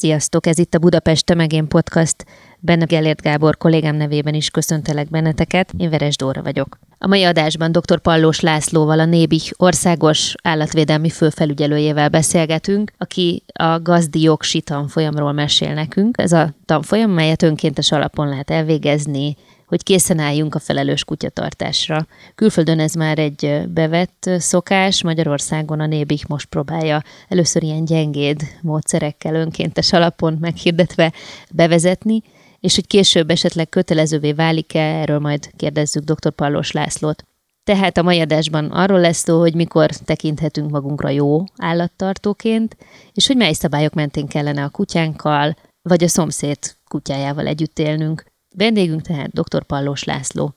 Sziasztok, ez itt a Budapest Tömegén Podcast. Benne Gellért Gábor kollégám nevében is köszöntelek benneteket. Én Veres Dóra vagyok. A mai adásban dr. Pallós Lászlóval, a Nébih országos állatvédelmi főfelügyelőjével beszélgetünk, aki a gazdi jogsi tanfolyamról mesél nekünk. Ez a tanfolyam, melyet önkéntes alapon lehet elvégezni, hogy készen álljunk a felelős kutyatartásra. Külföldön ez már egy bevett szokás, Magyarországon a Nébik most próbálja először ilyen gyengéd módszerekkel önkéntes alapon meghirdetve bevezetni, és hogy később esetleg kötelezővé válik-e, erről majd kérdezzük dr. Pallós Lászlót. Tehát a mai adásban arról lesz szó, hogy mikor tekinthetünk magunkra jó állattartóként, és hogy mely szabályok mentén kellene a kutyánkkal, vagy a szomszéd kutyájával együtt élnünk. Vendégünk tehát dr. Pallós László.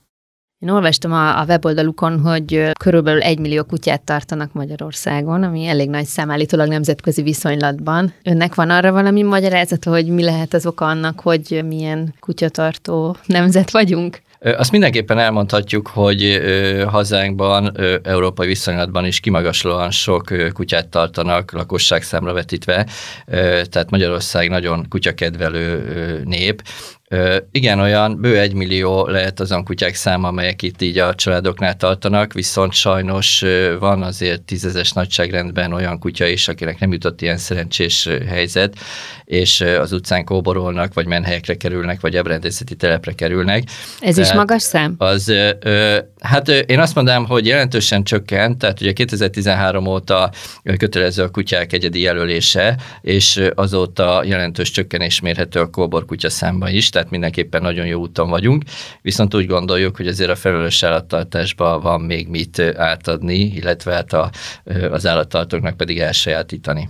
Én olvastam a, a weboldalukon, hogy körülbelül egy millió kutyát tartanak Magyarországon, ami elég nagy szám állítólag nemzetközi viszonylatban. Önnek van arra valami magyarázata, hogy mi lehet az oka annak, hogy milyen kutyatartó nemzet vagyunk? Azt mindenképpen elmondhatjuk, hogy hazánkban, európai viszonylatban is kimagaslóan sok kutyát tartanak lakosságszámra vetítve, tehát Magyarország nagyon kutyakedvelő nép, igen, olyan bő egy millió lehet azon kutyák száma, amelyek itt így a családoknál tartanak, viszont sajnos van azért tízezes nagyságrendben olyan kutya is, akinek nem jutott ilyen szerencsés helyzet, és az utcán kóborolnak, vagy menhelyekre kerülnek, vagy ebrendészeti telepre kerülnek. Ez tehát is magas szám? Az, hát én azt mondom, hogy jelentősen csökkent, tehát ugye 2013 óta kötelező a kutyák egyedi jelölése, és azóta jelentős csökkenés mérhető a kóbor kutya számba is, tehát mindenképpen nagyon jó úton vagyunk, viszont úgy gondoljuk, hogy azért a felelős állattartásban van még mit átadni, illetve hát a, az állattartóknak pedig elsajátítani.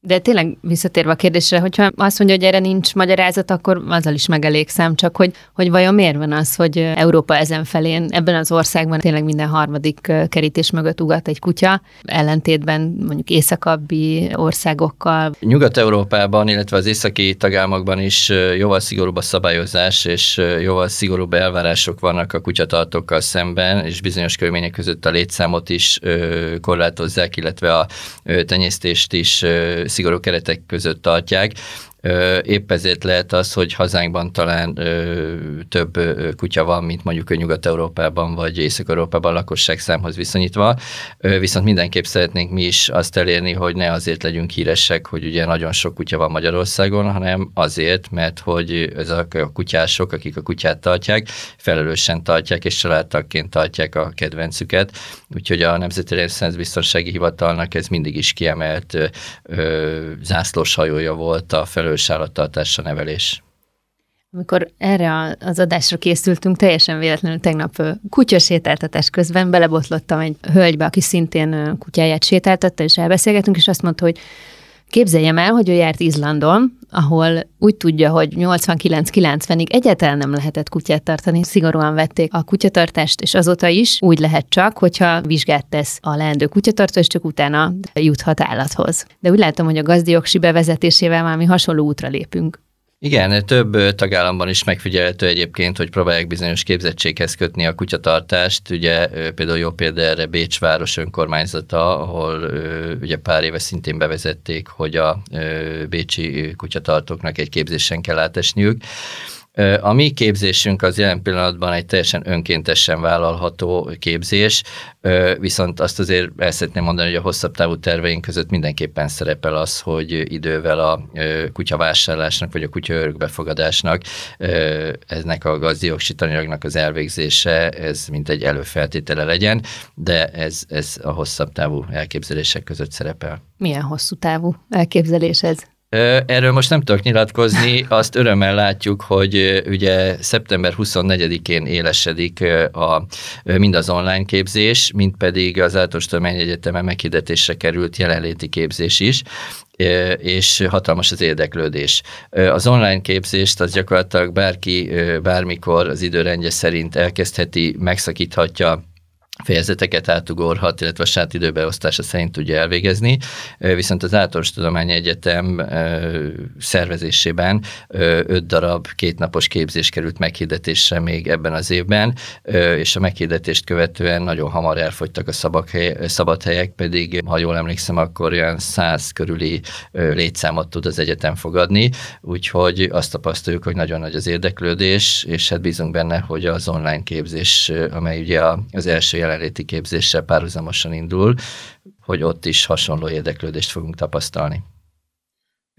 De tényleg visszatérve a kérdésre, hogyha azt mondja, hogy erre nincs magyarázat, akkor azzal is megelégszem, csak hogy, hogy vajon miért van az, hogy Európa ezen felén, ebben az országban tényleg minden harmadik kerítés mögött ugat egy kutya, ellentétben mondjuk északabbi országokkal. Nyugat-Európában, illetve az északi tagállamokban is jóval szigorúbb a szabályozás, és jóval szigorúbb elvárások vannak a kutyatartókkal szemben, és bizonyos körülmények között a létszámot is korlátozzák, illetve a tenyésztést is szigorú keretek között tartják. Épp ezért lehet az, hogy hazánkban talán több kutya van, mint mondjuk Nyugat-Európában vagy Észak-Európában lakosság számhoz viszonyítva, viszont mindenképp szeretnénk mi is azt elérni, hogy ne azért legyünk híresek, hogy ugye nagyon sok kutya van Magyarországon, hanem azért, mert hogy ezek a kutyások, akik a kutyát tartják, felelősen tartják és családtagként tartják a kedvencüket, úgyhogy a Nemzeti Biztonsági Hivatalnak ez mindig is kiemelt ö, zászlós hajója volt a felelős felelős állattartásra nevelés. Amikor erre az adásra készültünk, teljesen véletlenül tegnap kutyasétáltatás közben belebotlottam egy hölgybe, aki szintén kutyáját sétáltatta, és elbeszélgetünk, és azt mondta, hogy Képzeljem el, hogy ő járt Izlandon, ahol úgy tudja, hogy 89-90-ig egyáltalán nem lehetett kutyát tartani, szigorúan vették a kutyatartást, és azóta is úgy lehet csak, hogyha vizsgát tesz a leendő kutyatartó, és csak utána juthat állathoz. De úgy látom, hogy a gazdiogsi bevezetésével valami hasonló útra lépünk. Igen, több tagállamban is megfigyelhető egyébként, hogy próbálják bizonyos képzettséghez kötni a kutyatartást. Ugye például jó példa erre Bécs város önkormányzata, ahol ugye pár éve szintén bevezették, hogy a bécsi kutyatartóknak egy képzésen kell átesniük. A mi képzésünk az jelen pillanatban egy teljesen önkéntesen vállalható képzés, viszont azt azért el szeretném mondani, hogy a hosszabb távú terveink között mindenképpen szerepel az, hogy idővel a kutyavásárlásnak vagy a kutya örökbefogadásnak eznek a gazdioksi tananyagnak az elvégzése, ez mint egy előfeltétele legyen, de ez, ez a hosszabb távú elképzelések között szerepel. Milyen hosszú távú elképzelés ez? Erről most nem tudok nyilatkozni, azt örömmel látjuk, hogy ugye szeptember 24-én élesedik a, mind az online képzés, mind pedig az Általános Egyetemen meghirdetésre került jelenléti képzés is, és hatalmas az érdeklődés. Az online képzést az gyakorlatilag bárki bármikor az időrendje szerint elkezdheti, megszakíthatja, fejezeteket átugorhat, illetve a saját időbeosztása szerint tudja elvégezni, viszont az Általános Tudományi Egyetem szervezésében öt darab kétnapos képzés került meghirdetésre még ebben az évben, és a meghirdetést követően nagyon hamar elfogytak a szabad helyek, pedig, ha jól emlékszem, akkor olyan száz körüli létszámot tud az egyetem fogadni, úgyhogy azt tapasztaljuk, hogy nagyon nagy az érdeklődés, és hát bízunk benne, hogy az online képzés, amely ugye az első jelenléti képzéssel párhuzamosan indul, hogy ott is hasonló érdeklődést fogunk tapasztalni.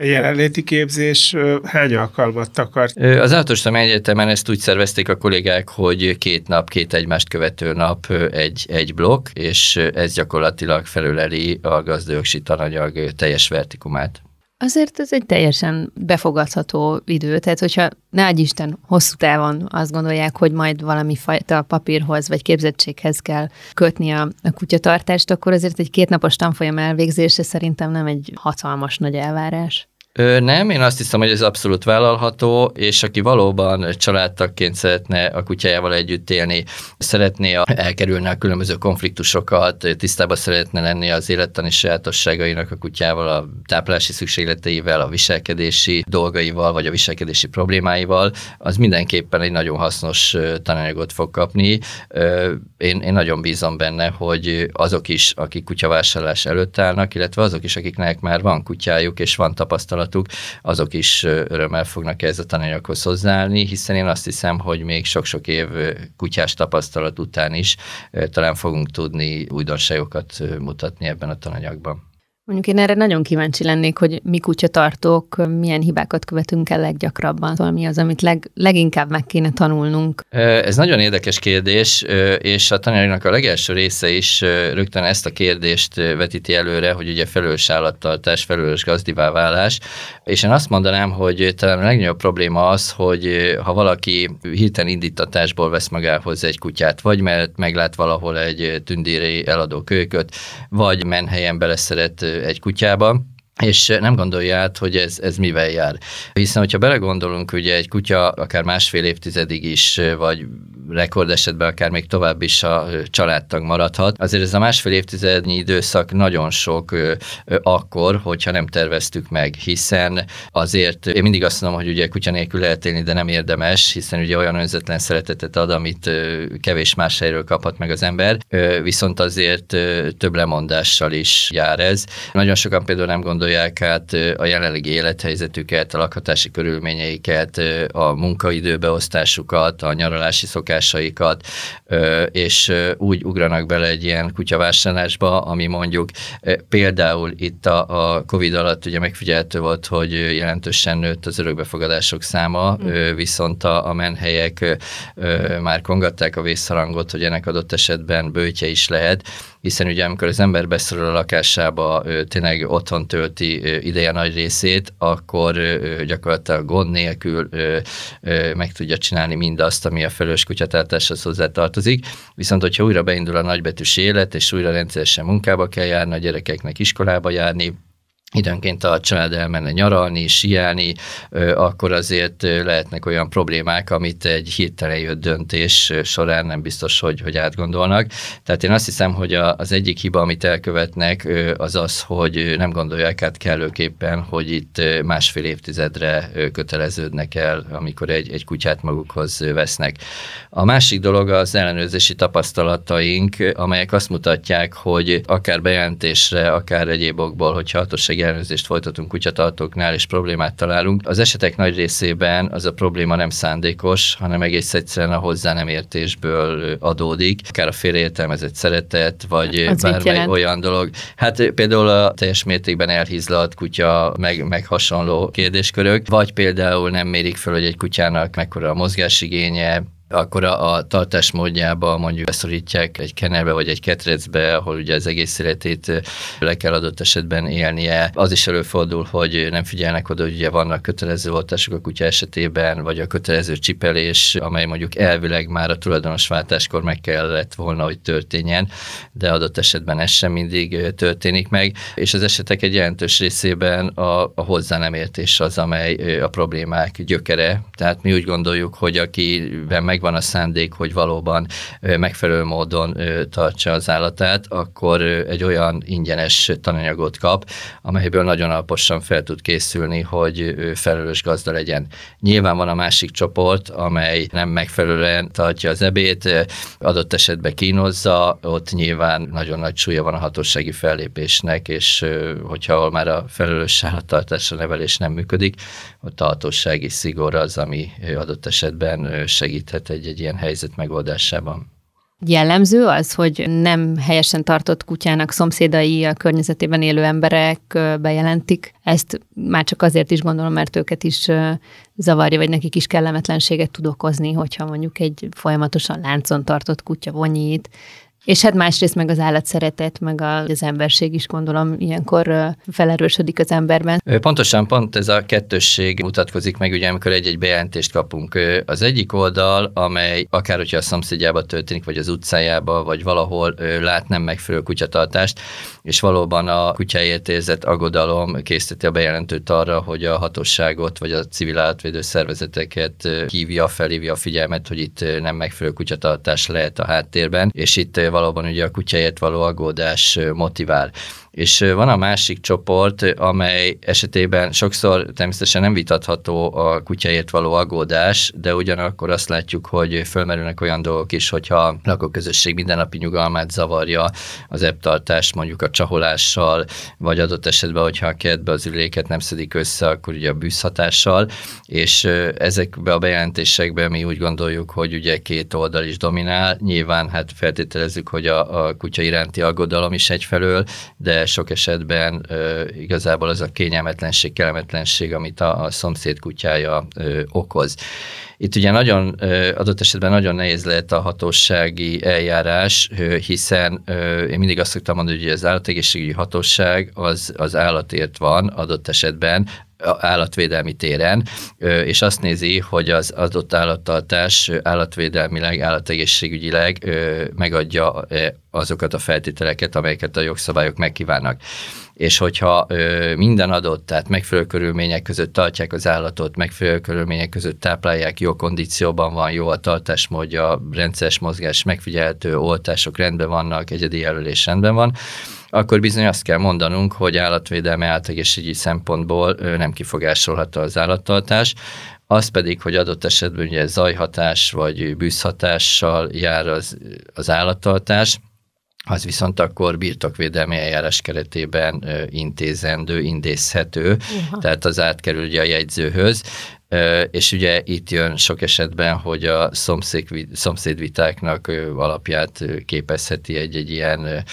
A jelenléti képzés hány alkalmat akart? Az Általános Egyetemen ezt úgy szervezték a kollégák, hogy két nap, két egymást követő nap egy, egy blokk, és ez gyakorlatilag felüleli a gazdagjogi tananyag teljes vertikumát. Azért ez egy teljesen befogadható idő, tehát hogyha ne Isten hosszú távon azt gondolják, hogy majd valami fajta papírhoz vagy képzettséghez kell kötni a, a kutyatartást, akkor azért egy kétnapos tanfolyam elvégzése szerintem nem egy hatalmas nagy elvárás. Nem, én azt hiszem, hogy ez abszolút vállalható, és aki valóban családtagként szeretne a kutyájával együtt élni, szeretné elkerülni a különböző konfliktusokat, tisztában szeretne lenni az élettani sajátosságainak a kutyával, a táplálási szükségleteivel, a viselkedési dolgaival, vagy a viselkedési problémáival, az mindenképpen egy nagyon hasznos tananyagot fog kapni. Én, én nagyon bízom benne, hogy azok is, akik kutyavásárlás előtt állnak, illetve azok is, akiknek már van kutyájuk és van tapasztalat tapasztalatuk, azok is örömmel fognak ez a tananyaghoz hozzáállni, hiszen én azt hiszem, hogy még sok-sok év kutyás tapasztalat után is talán fogunk tudni újdonságokat mutatni ebben a tananyagban. Mondjuk én erre nagyon kíváncsi lennék, hogy mi kutyatartók, milyen hibákat követünk el leggyakrabban, szóval mi az, amit leg, leginkább meg kéne tanulnunk. Ez nagyon érdekes kérdés, és a tanárnak a legelső része is rögtön ezt a kérdést vetíti előre, hogy ugye felelős állattartás, felelős gazdivá válás, és én azt mondanám, hogy talán a legnagyobb probléma az, hogy ha valaki hirtelen indítatásból vesz magához egy kutyát, vagy mert meglát valahol egy tündéri eladó kölyköt, vagy menhelyen beleszeret egy kutyába, és nem gondolja át, hogy ez, ez mivel jár. Hiszen, hogyha belegondolunk, ugye egy kutya akár másfél évtizedig is, vagy rekordesetben akár még tovább is a családtag maradhat. Azért ez a másfél évtizednyi időszak nagyon sok akkor, hogyha nem terveztük meg, hiszen azért én mindig azt mondom, hogy ugye kutya nélkül lehet élni, de nem érdemes, hiszen ugye olyan önzetlen szeretetet ad, amit kevés más helyről kaphat meg az ember, viszont azért több lemondással is jár ez. Nagyon sokan például nem gondolják át a jelenlegi élethelyzetüket, a lakhatási körülményeiket, a munkaidőbeosztásukat, a nyaralási szokásaikat, és úgy ugranak bele egy ilyen kutyavásárlásba, ami mondjuk például itt a, a Covid alatt ugye megfigyelhető volt, hogy jelentősen nőtt az örökbefogadások száma, mm. viszont a, a menhelyek már kongatták a vészharangot, hogy ennek adott esetben bőtje is lehet, hiszen ugye amikor az ember beszorul a lakásába, tényleg otthon tölti ideje nagy részét, akkor gyakorlatilag gond nélkül meg tudja csinálni mindazt, ami a felős kutyatártáshoz hozzá tartozik. Viszont, hogyha újra beindul a nagybetűs élet, és újra rendszeresen munkába kell járni, a gyerekeknek iskolába járni, időnként a család elmenne nyaralni, siálni, akkor azért lehetnek olyan problémák, amit egy hirtelen jött döntés során nem biztos, hogy, hogy átgondolnak. Tehát én azt hiszem, hogy az egyik hiba, amit elkövetnek, az az, hogy nem gondolják át kellőképpen, hogy itt másfél évtizedre köteleződnek el, amikor egy, egy kutyát magukhoz vesznek. A másik dolog az ellenőrzési tapasztalataink, amelyek azt mutatják, hogy akár bejelentésre, akár egyéb okból, hogyha hatóság ellenőrzést folytatunk kutyatartóknál, és problémát találunk, az esetek nagy részében az a probléma nem szándékos, hanem egész egyszerűen a hozzá nem értésből adódik, akár a félreértelmezett szeretet, vagy az bármely olyan dolog. Hát például a teljes mértékben elhízlalt kutya, meg, meg hasonló kérdéskörök, vagy például nem mérik föl, hogy egy kutyának mekkora a mozgásigénye, akkor a, a tartásmódjába mondjuk beszorítják egy kenerbe vagy egy ketrecbe, ahol ugye az egész életét le kell adott esetben élnie. Az is előfordul, hogy nem figyelnek oda, hogy ugye vannak kötelező oltások a kutya esetében, vagy a kötelező csipelés, amely mondjuk elvileg már a tulajdonos váltáskor meg kellett volna, hogy történjen, de adott esetben ez sem mindig történik meg, és az esetek egy jelentős részében a, a hozzá nem értés az, amely a problémák gyökere. Tehát mi úgy gondoljuk, hogy akiben megvan a szándék, hogy valóban megfelelő módon tartsa az állatát, akkor egy olyan ingyenes tananyagot kap, amelyből nagyon alaposan fel tud készülni, hogy felelős gazda legyen. Nyilván van a másik csoport, amely nem megfelelően tartja az ebét, adott esetben kínozza, ott nyilván nagyon nagy súlya van a hatósági fellépésnek, és hogyha már a felelős állattartásra nevelés nem működik, ott a hatósági szigor az, ami adott esetben segíthet egy-egy ilyen helyzet megoldásában. Jellemző az, hogy nem helyesen tartott kutyának szomszédai, a környezetében élő emberek bejelentik. Ezt már csak azért is gondolom, mert őket is zavarja, vagy nekik is kellemetlenséget tud okozni, hogyha mondjuk egy folyamatosan láncon tartott kutya vonyít, és hát másrészt meg az állatszeretet, meg az emberség is gondolom ilyenkor felerősödik az emberben. Pontosan pont ez a kettősség mutatkozik meg, ugye amikor egy-egy bejelentést kapunk. Az egyik oldal, amely akár hogyha a szomszédjába történik, vagy az utcájába, vagy valahol lát nem megfelelő kutyatartást, és valóban a kutyáért érzett aggodalom készíteti a bejelentőt arra, hogy a hatóságot, vagy a civil állatvédő szervezeteket hívja, felhívja a figyelmet, hogy itt nem megfelelő kutyatartás lehet a háttérben, és itt valóban ugye a kutyáért való aggódás motivál. És van a másik csoport, amely esetében sokszor természetesen nem vitatható a kutyaért való aggódás, de ugyanakkor azt látjuk, hogy fölmerülnek olyan dolgok is, hogyha a lakóközösség mindennapi nyugalmát zavarja az ebtartás mondjuk a csaholással, vagy adott esetben, hogyha a kertbe az üléket nem szedik össze, akkor ugye a bűzhatással, és ezekbe a bejelentésekben mi úgy gondoljuk, hogy ugye két oldal is dominál, nyilván hát feltételezzük, hogy a, a kutya iránti aggodalom is egyfelől, de sok esetben ö, igazából az a kényelmetlenség, kellemetlenség, amit a, a szomszéd kutyája ö, okoz. Itt ugye nagyon adott esetben nagyon nehéz lehet a hatósági eljárás, hiszen én mindig azt szoktam mondani, hogy az állategészségügyi hatóság az, az állatért van adott esetben, állatvédelmi téren, és azt nézi, hogy az adott állattartás állatvédelmileg, állategészségügyileg megadja azokat a feltételeket, amelyeket a jogszabályok megkívánnak. És hogyha minden adott, tehát megfelelő körülmények között tartják az állatot, megfelelő körülmények között táplálják, jó kondícióban van, jó a tartásmódja, rendszeres mozgás megfigyelhető, oltások rendben vannak, egyedi jelölés rendben van, akkor bizony azt kell mondanunk, hogy állatvédelmi általegészségügyi szempontból nem kifogásolható az állattartás, az pedig, hogy adott esetben ugye zajhatás vagy bűzhatással jár az, az állattartás, az viszont akkor birtokvédelmi eljárás keretében intézendő, intézhető, uh-huh. tehát az átkerül ugye a jegyzőhöz, és ugye itt jön sok esetben, hogy a szomszédvitáknak alapját képezheti egy-egy ilyen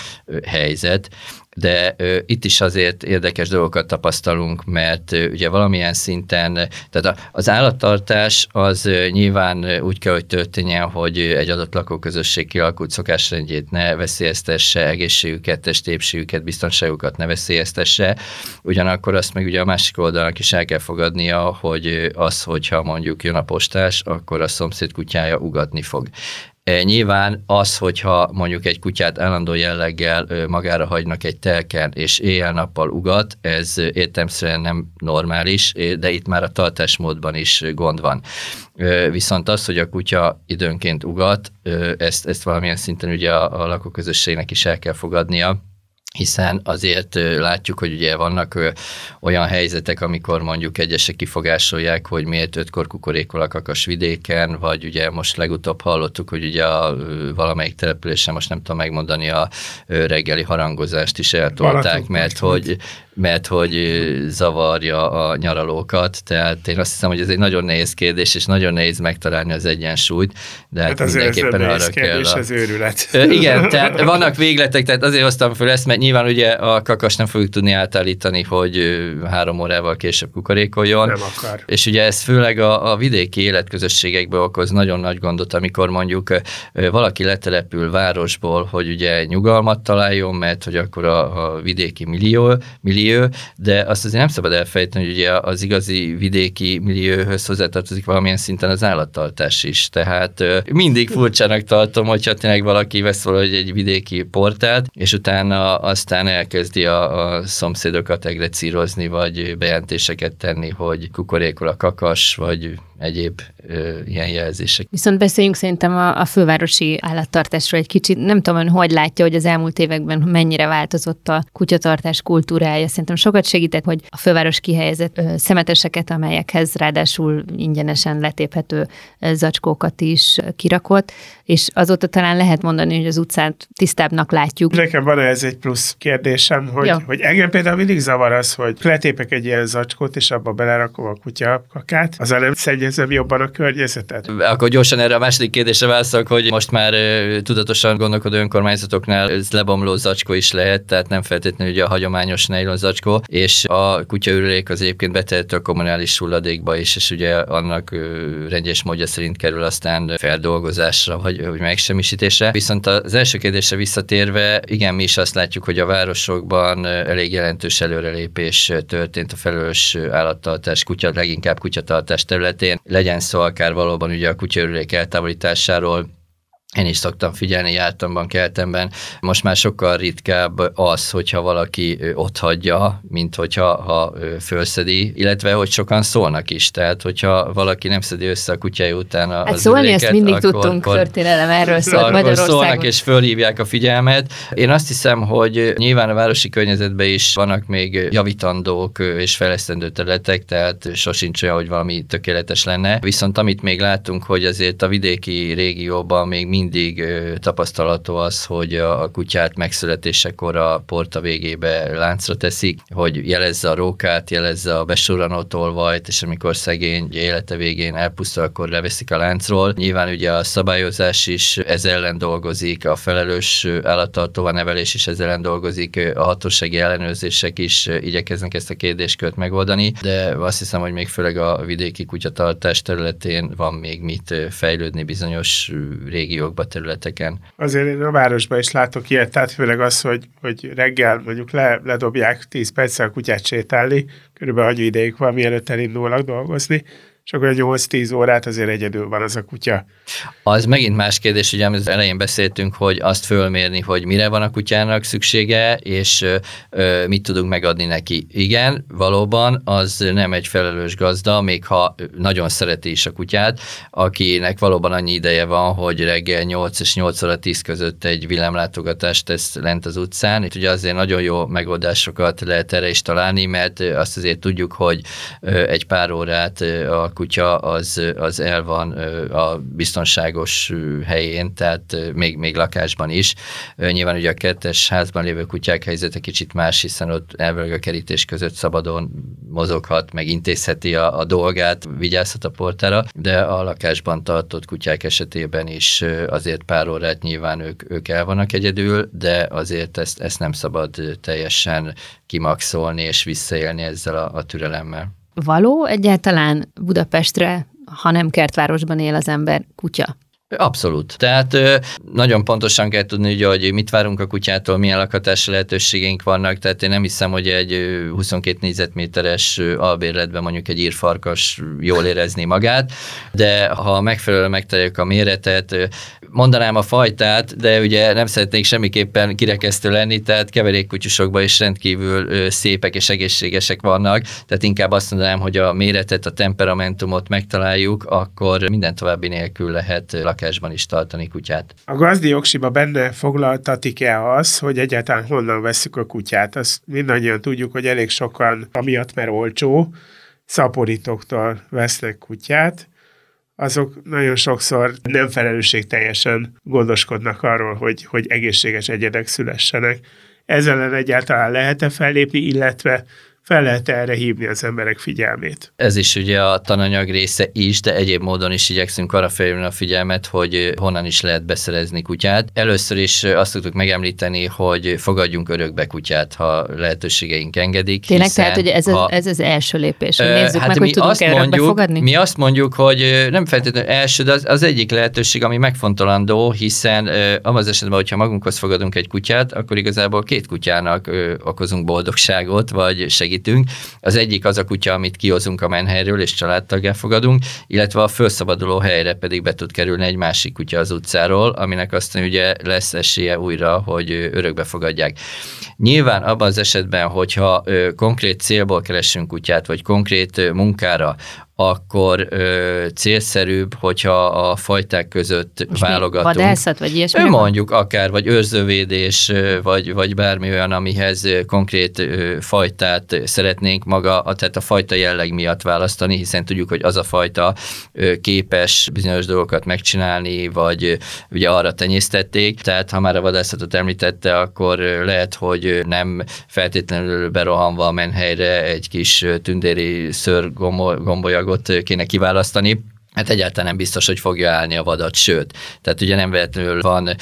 helyzet, de ö, itt is azért érdekes dolgokat tapasztalunk, mert ö, ugye valamilyen szinten, tehát a, az állattartás az ö, nyilván úgy kell, hogy történjen, hogy egy adott lakóközösség kialakult szokásrendjét ne veszélyeztesse, egészségüket, testépségüket, biztonságukat ne veszélyeztesse, ugyanakkor azt meg ugye a másik oldalnak is el kell fogadnia, hogy az, hogyha mondjuk jön a postás, akkor a szomszéd kutyája ugatni fog. E, nyilván az, hogyha mondjuk egy kutyát állandó jelleggel magára hagynak egy telken, és éjjel-nappal ugat, ez értelmszerűen nem normális, de itt már a tartásmódban is gond van. Viszont az, hogy a kutya időnként ugat, ezt, ezt valamilyen szinten ugye a, a lakóközösségnek is el kell fogadnia, hiszen azért látjuk, hogy ugye vannak olyan helyzetek, amikor mondjuk egyesek kifogásolják, hogy miért ötkor kukorékol a kakas vidéken, vagy ugye most legutóbb hallottuk, hogy ugye a valamelyik településen, most nem tudom megmondani, a reggeli harangozást is eltolták, mert hogy mert hogy zavarja a nyaralókat, tehát én azt hiszem, hogy ez egy nagyon nehéz kérdés, és nagyon nehéz megtalálni az egyensúlyt, de hát, hát mindenképpen arra kell. A... az őrület. Igen, tehát vannak végletek, tehát azért hoztam fel ezt, mert nyilván ugye a kakas nem fogjuk tudni átállítani, hogy három órával később kukorékoljon. Nem akar. És ugye ez főleg a, a vidéki életközösségekbe okoz nagyon nagy gondot, amikor mondjuk valaki letelepül városból, hogy ugye nyugalmat találjon, mert hogy akkor a, a vidéki millió, millió, de azt azért nem szabad elfejteni, hogy ugye az igazi vidéki millióhöz hozzátartozik valamilyen szinten az állattartás is. Tehát mindig furcsának tartom, hogyha tényleg valaki vesz valahogy egy vidéki portált, és utána aztán elkezdi a, a szomszédokat egrecírozni, vagy bejelentéseket tenni, hogy kukorékol a kakas, vagy egyéb ö, ilyen jelzések. Viszont beszéljünk szerintem a, a fővárosi állattartásról egy kicsit. Nem tudom, ön hogy látja, hogy az elmúlt években mennyire változott a kutyatartás kultúrája. Szerintem sokat segített, hogy a főváros kihelyezett ö, szemeteseket, amelyekhez ráadásul ingyenesen letéphető zacskókat is kirakott, és azóta talán lehet mondani, hogy az utcát tisztábbnak látjuk. Nekem van ez egy plusz kérdésem, hogy, ja. hogy engem például mindig zavar az, hogy letépek egy ilyen zacskót, és abba belerakom a kutya kakát, az nem szennyezem jobban a környezetet. Akkor gyorsan erre a második kérdésre válaszolok, hogy most már tudatosan gondolkodó önkormányzatoknál ez lebomló zacskó is lehet, tehát nem feltétlenül ugye a hagyományos nylon zacskó, és a kutyaürülék az egyébként betehető a kommunális hulladékba is, és ugye annak rendes módja szerint kerül aztán feldolgozásra, vagy, vagy megsemmisítésre. Viszont az első kérdésre visszatérve, igen, mi is azt látjuk, hogy a városokban elég jelentős előrelépés történt a felelős állattartás, kutya, leginkább kutyatartás területén, legyen szó akár valóban ugye a kutyaörülék eltávolításáról, én is szoktam figyelni, jártamban, keltemben. Most már sokkal ritkább az, hogyha valaki ott hagyja, mint hogyha ha fölszedi, illetve hogy sokan szólnak is. Tehát, hogyha valaki nem szedi össze a kutyája után hát az szólni üléket, ezt mindig akkor, tudtunk, akkor, történelem erről szólt Magyarországon. szólnak és fölhívják a figyelmet. Én azt hiszem, hogy nyilván a városi környezetben is vannak még javítandók és fejlesztendő területek, tehát sosincs olyan, hogy valami tökéletes lenne. Viszont amit még látunk, hogy azért a vidéki régióban még mindig tapasztalató az, hogy a kutyát megszületésekor a porta végébe láncra teszik, hogy jelezze a rókát, jelezze a besurranó tolvajt, és amikor szegény élete végén elpusztul, akkor leveszik a láncról. Nyilván ugye a szabályozás is ez ellen dolgozik, a felelős állattartóval nevelés is ez ellen dolgozik, a hatósági ellenőrzések is igyekeznek ezt a kérdéskört megoldani, de azt hiszem, hogy még főleg a vidéki kutyatartás területén van még mit fejlődni bizonyos régiók azokba a területeken. Azért én a városban is látok ilyet, tehát főleg az, hogy, hogy reggel mondjuk le, ledobják 10 perccel a kutyát sétálni, körülbelül annyi ideig van, mielőtt elindulnak dolgozni, és akkor 8-10 órát azért egyedül van az a kutya. Az megint más kérdés, ugye az elején beszéltünk, hogy azt fölmérni, hogy mire van a kutyának szüksége, és ö, mit tudunk megadni neki. Igen, valóban az nem egy felelős gazda, még ha nagyon szereti is a kutyát, akinek valóban annyi ideje van, hogy reggel 8 és 8 óra 10 között egy villámlátogatást tesz lent az utcán. Itt ugye azért nagyon jó megoldásokat lehet erre is találni, mert azt azért tudjuk, hogy egy pár órát a kutya az, az el van a biztonságos helyén, tehát még, még lakásban is. Nyilván ugye a kettes házban lévő kutyák helyzete kicsit más, hiszen ott elvileg a kerítés között szabadon mozoghat, meg intézheti a, a dolgát, vigyázhat a portára, de a lakásban tartott kutyák esetében is azért pár órát nyilván ők, ők el vannak egyedül, de azért ezt, ezt nem szabad teljesen kimaxolni és visszaélni ezzel a, a türelemmel való egyáltalán Budapestre, ha nem kertvárosban él az ember, kutya? Abszolút. Tehát nagyon pontosan kell tudni, hogy mit várunk a kutyától, milyen lakhatási lehetőségeink vannak, tehát én nem hiszem, hogy egy 22 négyzetméteres albérletben mondjuk egy írfarkas jól érezni magát, de ha megfelelően megtaláljuk a méretet, mondanám a fajtát, de ugye nem szeretnék semmiképpen kirekesztő lenni, tehát keverékkutyusokban is rendkívül szépek és egészségesek vannak, tehát inkább azt mondanám, hogy a méretet, a temperamentumot megtaláljuk, akkor minden további nélkül lehet lakásban is tartani kutyát. A gazdi jogsiba benne foglaltatik-e az, hogy egyáltalán honnan veszük a kutyát? Azt mindannyian tudjuk, hogy elég sokan, amiatt mert olcsó, szaporítóktól vesznek kutyát, azok nagyon sokszor nem felelősség teljesen gondoskodnak arról, hogy, hogy egészséges egyedek szülessenek, ezzel ellen egyáltalán lehet-e fellépni, illetve fel lehet erre hívni az emberek figyelmét. Ez is ugye a tananyag része is, de egyéb módon is igyekszünk arra felhívni a figyelmet, hogy honnan is lehet beszerezni kutyát. Először is azt tudtuk megemlíteni, hogy fogadjunk örökbe kutyát, ha lehetőségeink engedik. Tényleg, hiszen, tehát hogy ez, ha, az, ez az első lépés, hogy nézzük hát meg, hogy tudunk örökbe fogadni? Mi azt mondjuk, hogy nem feltétlenül első, de az, az egyik lehetőség, ami megfontolandó, hiszen abban az esetben, hogyha magunkhoz fogadunk egy kutyát, akkor igazából két kutyának okozunk boldogságot, vagy segít segítünk. Az egyik az a kutya, amit kihozunk a menhelyről, és családtaggá fogadunk, illetve a felszabaduló helyre pedig be tud kerülni egy másik kutya az utcáról, aminek aztán ugye lesz esélye újra, hogy örökbe fogadják. Nyilván abban az esetben, hogyha konkrét célból keresünk kutyát, vagy konkrét munkára, akkor ö, célszerűbb, hogyha a fajták között Most válogatunk. Vadászat, vagy ilyesmi? Mondjuk akár, vagy őrzővédés, vagy, vagy bármi olyan, amihez konkrét ö, fajtát szeretnénk maga, tehát a fajta jelleg miatt választani, hiszen tudjuk, hogy az a fajta ö, képes bizonyos dolgokat megcsinálni, vagy ö, ugye arra tenyésztették, tehát ha már a vadászatot említette, akkor lehet, hogy nem feltétlenül berohanva a menhelyre egy kis tündéri ször gombolya országot kéne kiválasztani, hát egyáltalán nem biztos, hogy fogja állni a vadat, sőt, tehát ugye nem véletlenül van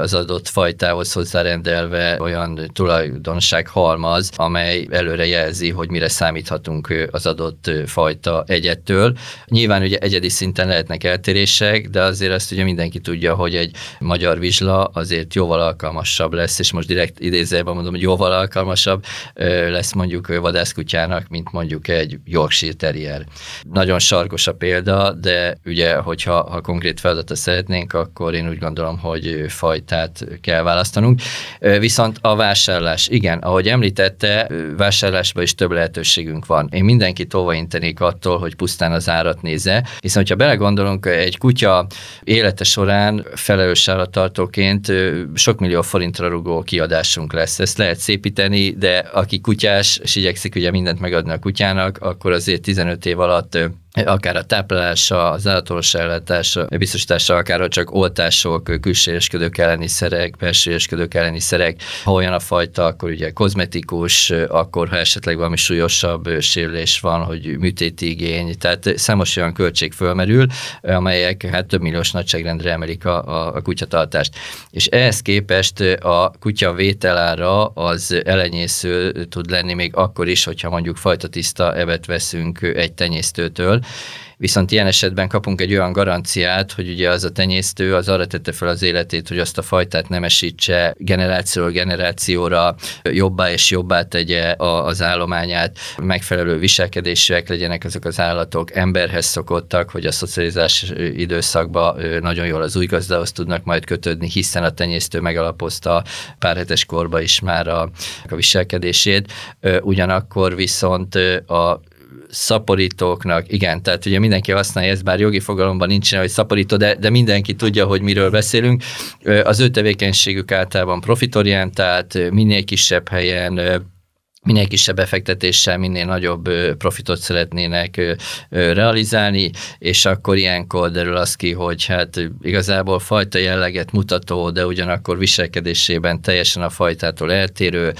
az adott fajtához hozzárendelve olyan tulajdonság halmaz, amely előre jelzi, hogy mire számíthatunk az adott fajta egyettől. Nyilván ugye egyedi szinten lehetnek eltérések, de azért azt ugye mindenki tudja, hogy egy magyar vizsla azért jóval alkalmasabb lesz, és most direkt idézőjelben mondom, hogy jóval alkalmasabb lesz mondjuk vadászkutyának, mint mondjuk egy Yorkshire Terrier. Nagyon sarkos a példa, de de ugye, hogyha ha konkrét feladatot szeretnénk, akkor én úgy gondolom, hogy fajtát kell választanunk. Viszont a vásárlás, igen, ahogy említette, vásárlásban is több lehetőségünk van. Én mindenkit intenék attól, hogy pusztán az árat nézze, hiszen hogyha belegondolunk, egy kutya élete során felelős állattartóként sok millió forintra rugó kiadásunk lesz. Ezt lehet szépíteni, de aki kutyás, és igyekszik ugye mindent megadni a kutyának, akkor azért 15 év alatt akár a táplálása, az állatorvos ellátása, biztosítása, akár csak oltások, külsősködők elleni szerek, belsősködők elleni szerek. Ha olyan a fajta, akkor ugye kozmetikus, akkor ha esetleg valami súlyosabb sérülés van, hogy műtéti igény, tehát számos olyan költség fölmerül, amelyek hát több milliós nagyságrendre emelik a, a, a kutyatartást. És ehhez képest a kutya vételára az elenyésző tud lenni még akkor is, hogyha mondjuk fajta tiszta evet veszünk egy tenyésztőtől, viszont ilyen esetben kapunk egy olyan garanciát, hogy ugye az a tenyésztő az arra tette fel az életét, hogy azt a fajtát nemesítse generációról generációra, jobbá és jobbá tegye az állományát, megfelelő viselkedésűek legyenek azok az állatok, emberhez szokottak, hogy a szocializás időszakban nagyon jól az új gazdához tudnak majd kötődni, hiszen a tenyésztő megalapozta pár hetes korba is már a, a viselkedését. Ugyanakkor viszont a szaporítóknak, igen, tehát ugye mindenki használja ezt, bár jogi fogalomban nincsen, hogy szaporító, de, de mindenki tudja, hogy miről beszélünk. Az ő tevékenységük általában profitorientált, minél kisebb helyen minél kisebb befektetéssel, minél nagyobb profitot szeretnének realizálni, és akkor ilyenkor derül az ki, hogy hát igazából fajta jelleget mutató, de ugyanakkor viselkedésében teljesen a fajtától eltérő,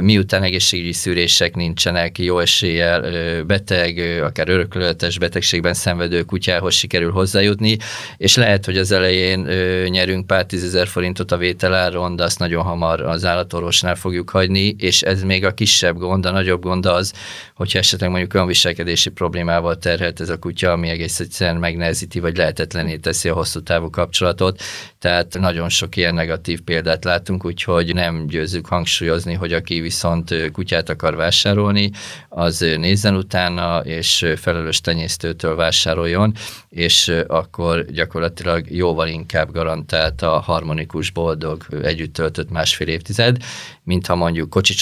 miután egészségügyi szűrések nincsenek, jó eséllyel beteg, akár öröklőletes betegségben szenvedő kutyához sikerül hozzájutni, és lehet, hogy az elején nyerünk pár tízezer forintot a vételáron, de azt nagyon hamar az állatorvosnál fogjuk hagyni, és ez még a kis kisebb gond, a nagyobb gond az, hogyha esetleg mondjuk olyan viselkedési problémával terhelt ez a kutya, ami egész egyszerűen megnehezíti, vagy lehetetlené teszi a hosszú távú kapcsolatot. Tehát nagyon sok ilyen negatív példát látunk, úgyhogy nem győzzük hangsúlyozni, hogy aki viszont kutyát akar vásárolni, az nézzen utána, és felelős tenyésztőtől vásároljon, és akkor gyakorlatilag jóval inkább garantált a harmonikus, boldog, együtt töltött másfél évtized, mint ha mondjuk kocsi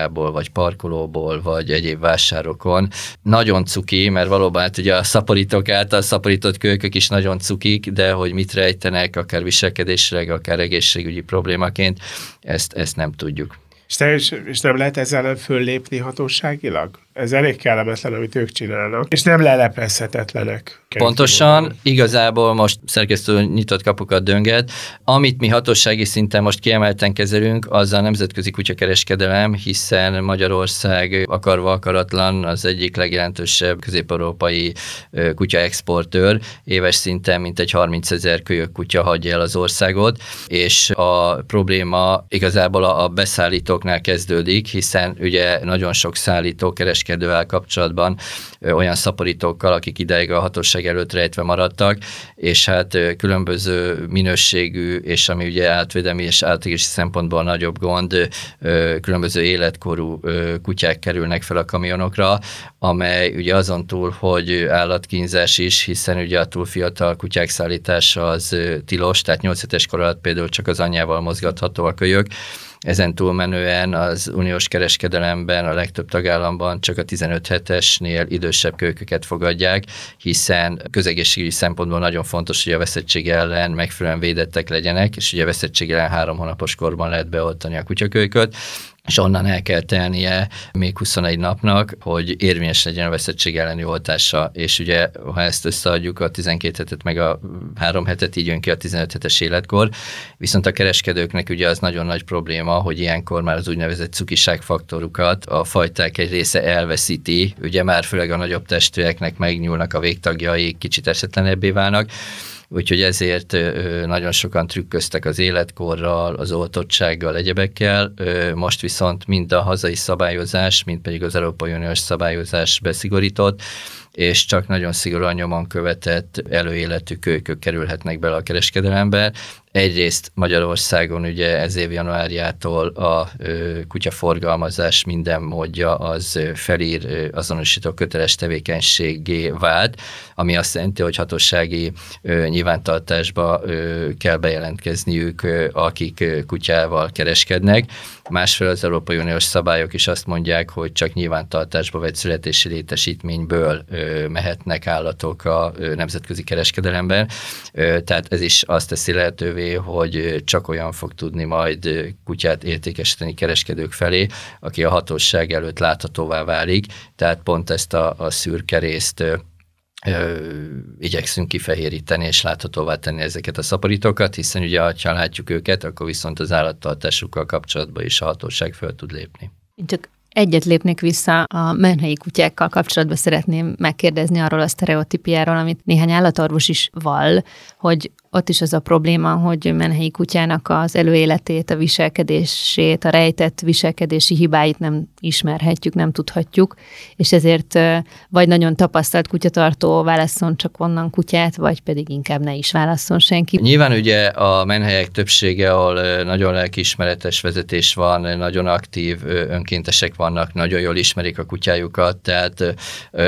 csomagtartójából, vagy parkolóból, vagy egyéb vásárokon. Nagyon cuki, mert valóban hát ugye a szaporítók által szaporított kölykök is nagyon cukik, de hogy mit rejtenek, akár viselkedésre, akár egészségügyi problémaként, ezt, ezt nem tudjuk. És, te, és nem lehet ezzel föllépni hatóságilag? Ez elég kellemetlen, amit ők csinálnak, és nem leleplezhetetlenek. Pontosan, igazából most szerkesztő nyitott kapukat dönget. Amit mi hatósági szinten most kiemelten kezelünk, az a nemzetközi kutyakereskedelem, hiszen Magyarország akarva akaratlan az egyik legjelentősebb közép-európai kutyaexportőr. Éves szinten mintegy 30 ezer kölyök kutya hagyja el az országot, és a probléma igazából a beszállítóknál kezdődik, hiszen ugye nagyon sok szállító kereskedővel kapcsolatban olyan szaporítókkal, akik ideig a hatóság előtt rejtve maradtak, és hát különböző minőségű, és ami ugye átvédelmi és átegési szempontból nagyobb gond, különböző életkorú kutyák kerülnek fel a kamionokra, amely ugye azon túl, hogy állatkínzás is, hiszen ugye a túl fiatal kutyák szállítása az tilos, tehát 8 hetes kor alatt például csak az anyjával mozgatható a kölyök, ezen túlmenően az uniós kereskedelemben a legtöbb tagállamban csak a 15 hetesnél idősebb kölyköket fogadják, hiszen közegészségügyi szempontból nagyon fontos, hogy a veszettség ellen megfelelően védettek legyenek, és ugye a veszettség ellen három hónapos korban lehet beoltani a kutyakölyköt, és onnan el kell telnie még 21 napnak, hogy érvényes legyen a veszettség elleni oltása, és ugye ha ezt összeadjuk a 12 hetet meg a 3 hetet, így jön ki a 15 hetes életkor, viszont a kereskedőknek ugye az nagyon nagy probléma, hogy ilyenkor már az úgynevezett cukiságfaktorukat a fajták egy része elveszíti, ugye már főleg a nagyobb testőeknek megnyúlnak a végtagjai, kicsit esetlenebbé válnak, úgyhogy ezért nagyon sokan trükköztek az életkorral, az oltottsággal, egyebekkel. Most viszont mind a hazai szabályozás, mind pedig az Európai Uniós szabályozás beszigorított, és csak nagyon szigorúan nyomon követett előéletű kölykök kerülhetnek bele a kereskedelembe. Egyrészt Magyarországon ugye ez év januárjától a kutyaforgalmazás minden módja az felír azonosító köteles tevékenységé vált, ami azt jelenti, hogy hatósági nyilvántartásba kell bejelentkezniük, akik kutyával kereskednek. Másfél az Európai Uniós szabályok is azt mondják, hogy csak nyilvántartásba vett születési létesítményből mehetnek állatok a nemzetközi kereskedelemben. Tehát ez is azt teszi lehetővé, hogy csak olyan fog tudni majd kutyát értékesíteni kereskedők felé, aki a hatóság előtt láthatóvá válik. Tehát pont ezt a, a szürke részt ö, igyekszünk kifehéríteni és láthatóvá tenni ezeket a szaporítókat, hiszen ugye ha látjuk őket, akkor viszont az állattartásukkal kapcsolatban is a hatóság föl tud lépni. Csak Egyet lépnék vissza a menhelyi kutyákkal kapcsolatban szeretném megkérdezni arról a sztereotípiáról, amit néhány állatorvos is val, hogy ott is az a probléma, hogy menhelyi kutyának az előéletét, a viselkedését, a rejtett viselkedési hibáit nem ismerhetjük, nem tudhatjuk, és ezért vagy nagyon tapasztalt kutyatartó válasszon csak onnan kutyát, vagy pedig inkább ne is válasszon senki. Nyilván ugye a menhelyek többsége, ahol nagyon lelkiismeretes vezetés van, nagyon aktív önkéntesek vannak, nagyon jól ismerik a kutyájukat, tehát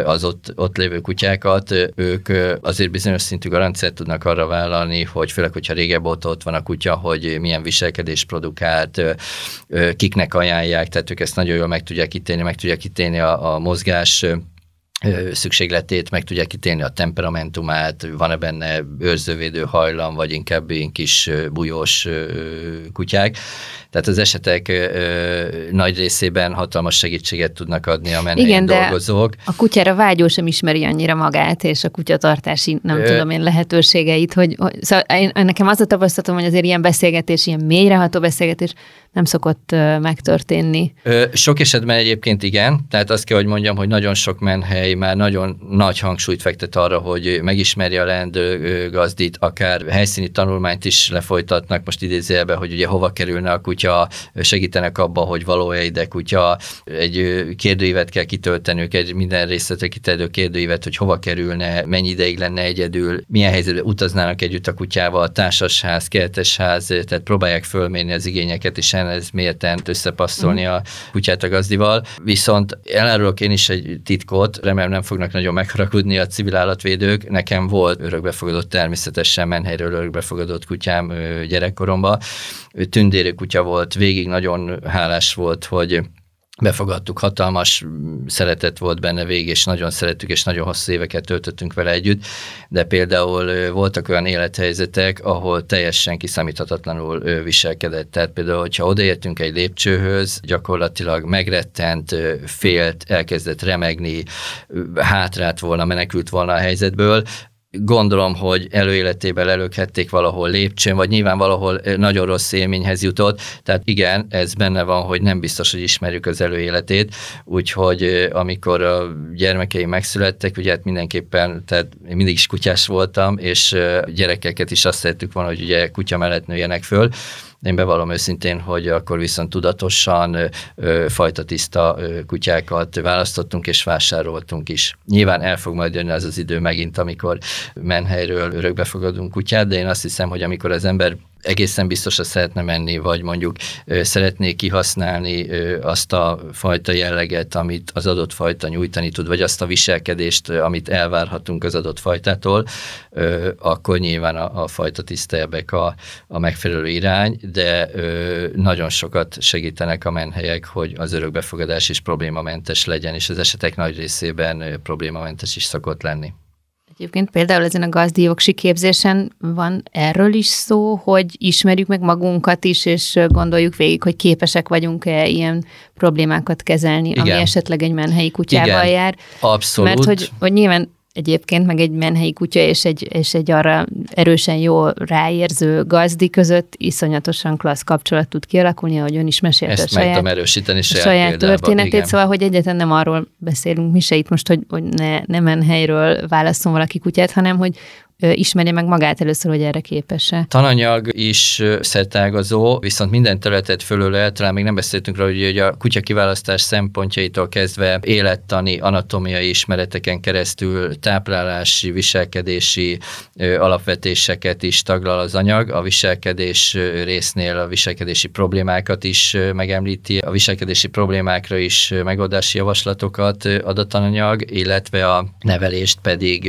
az ott, ott lévő kutyákat, ők azért bizonyos szintű garanciát tudnak arra vállalni, mondani, hogy főleg, hogyha régebb óta ott van a kutya, hogy milyen viselkedés produkált, kiknek ajánlják, tehát ők ezt nagyon jól meg tudják ítélni, meg tudják ítélni a, a mozgás szükségletét, meg tudják ítélni a temperamentumát, van-e benne őrzővédő hajlam, vagy inkább ilyen kis bujós kutyák. Tehát az esetek nagy részében hatalmas segítséget tudnak adni a menhelyen Igen, dolgozók. De a kutyára vágyó sem ismeri annyira magát, és a kutyatartási, nem ö... tudom én, lehetőségeit, hogy, hogy szóval én, nekem az a tapasztalatom, hogy azért ilyen beszélgetés, ilyen mélyreható beszélgetés nem szokott megtörténni. Ö, sok esetben egyébként igen, tehát azt kell, hogy mondjam, hogy nagyon sok menhely már nagyon nagy hangsúlyt fektet arra, hogy megismerje a leendő gazdit, akár helyszíni tanulmányt is lefolytatnak, most idézőjelben, hogy ugye hova kerülne a kutya, segítenek abba, hogy való-e ide kutya, egy kérdőívet kell kitöltenünk, egy minden részletre kiterjedő kérdőívet, hogy hova kerülne, mennyi ideig lenne egyedül, milyen helyzetben utaznának együtt a kutyával, társasház, kertesház, tehát próbálják fölmérni az igényeket, és ez mérten összepasszolni a kutyát a gazdival. Viszont elárulok én is egy titkot, remélem nem fognak nagyon megharagudni a civil állatvédők. Nekem volt örökbefogadott természetesen menhelyről örökbefogadott kutyám gyerekkoromban. Tündérő kutya volt, végig nagyon hálás volt, hogy befogadtuk, hatalmas szeretet volt benne végig, és nagyon szerettük, és nagyon hosszú éveket töltöttünk vele együtt, de például voltak olyan élethelyzetek, ahol teljesen kiszámíthatatlanul viselkedett. Tehát például, hogyha odaértünk egy lépcsőhöz, gyakorlatilag megrettent, félt, elkezdett remegni, hátrát volna, menekült volna a helyzetből, gondolom, hogy előéletében előkhették valahol lépcsőn, vagy nyilván valahol nagyon rossz élményhez jutott, tehát igen, ez benne van, hogy nem biztos, hogy ismerjük az előéletét, úgyhogy amikor a gyermekeim megszülettek, ugye hát mindenképpen, tehát én mindig is kutyás voltam, és gyerekeket is azt szerettük volna, hogy ugye kutya mellett nőjenek föl, én bevallom őszintén, hogy akkor viszont tudatosan fajta tiszta kutyákat választottunk és vásároltunk is. Nyilván el fog majd jönni az az idő megint, amikor menhelyről örökbefogadunk kutyát, de én azt hiszem, hogy amikor az ember egészen biztosra szeretne menni, vagy mondjuk szeretné kihasználni azt a fajta jelleget, amit az adott fajta nyújtani tud, vagy azt a viselkedést, amit elvárhatunk az adott fajtától, akkor nyilván a, a fajta tisztelbek a, a megfelelő irány, de nagyon sokat segítenek a menhelyek, hogy az örökbefogadás is problémamentes legyen, és az esetek nagy részében problémamentes is szokott lenni. Egyébként például ezen a gazdíjogsi képzésen van erről is szó, hogy ismerjük meg magunkat is, és gondoljuk végig, hogy képesek vagyunk-e ilyen problémákat kezelni, Igen. ami esetleg egy menhelyi kutyával Igen. jár. Abszolút. Mert hogy, hogy nyilván egyébként, meg egy menhelyi kutya és egy, és egy arra erősen jó ráérző gazdi között iszonyatosan klassz kapcsolat tud kialakulni, ahogy ön is mesélte Ezt a saját, erősíteni saját, saját történetét, igen. szóval, hogy egyetlen nem arról beszélünk mi se itt most, hogy, hogy ne, ne menhelyről válaszol valaki kutyát, hanem hogy ismerje meg magát először, hogy erre képes-e. Tananyag is szertágazó, viszont minden területet fölölel, talán még nem beszéltünk róla, hogy a kutya kiválasztás szempontjaitól kezdve élettani, anatómiai ismereteken keresztül táplálási, viselkedési alapvetéseket is taglal az anyag. A viselkedés résznél a viselkedési problémákat is megemlíti, a viselkedési problémákra is megoldási javaslatokat ad a tananyag, illetve a nevelést pedig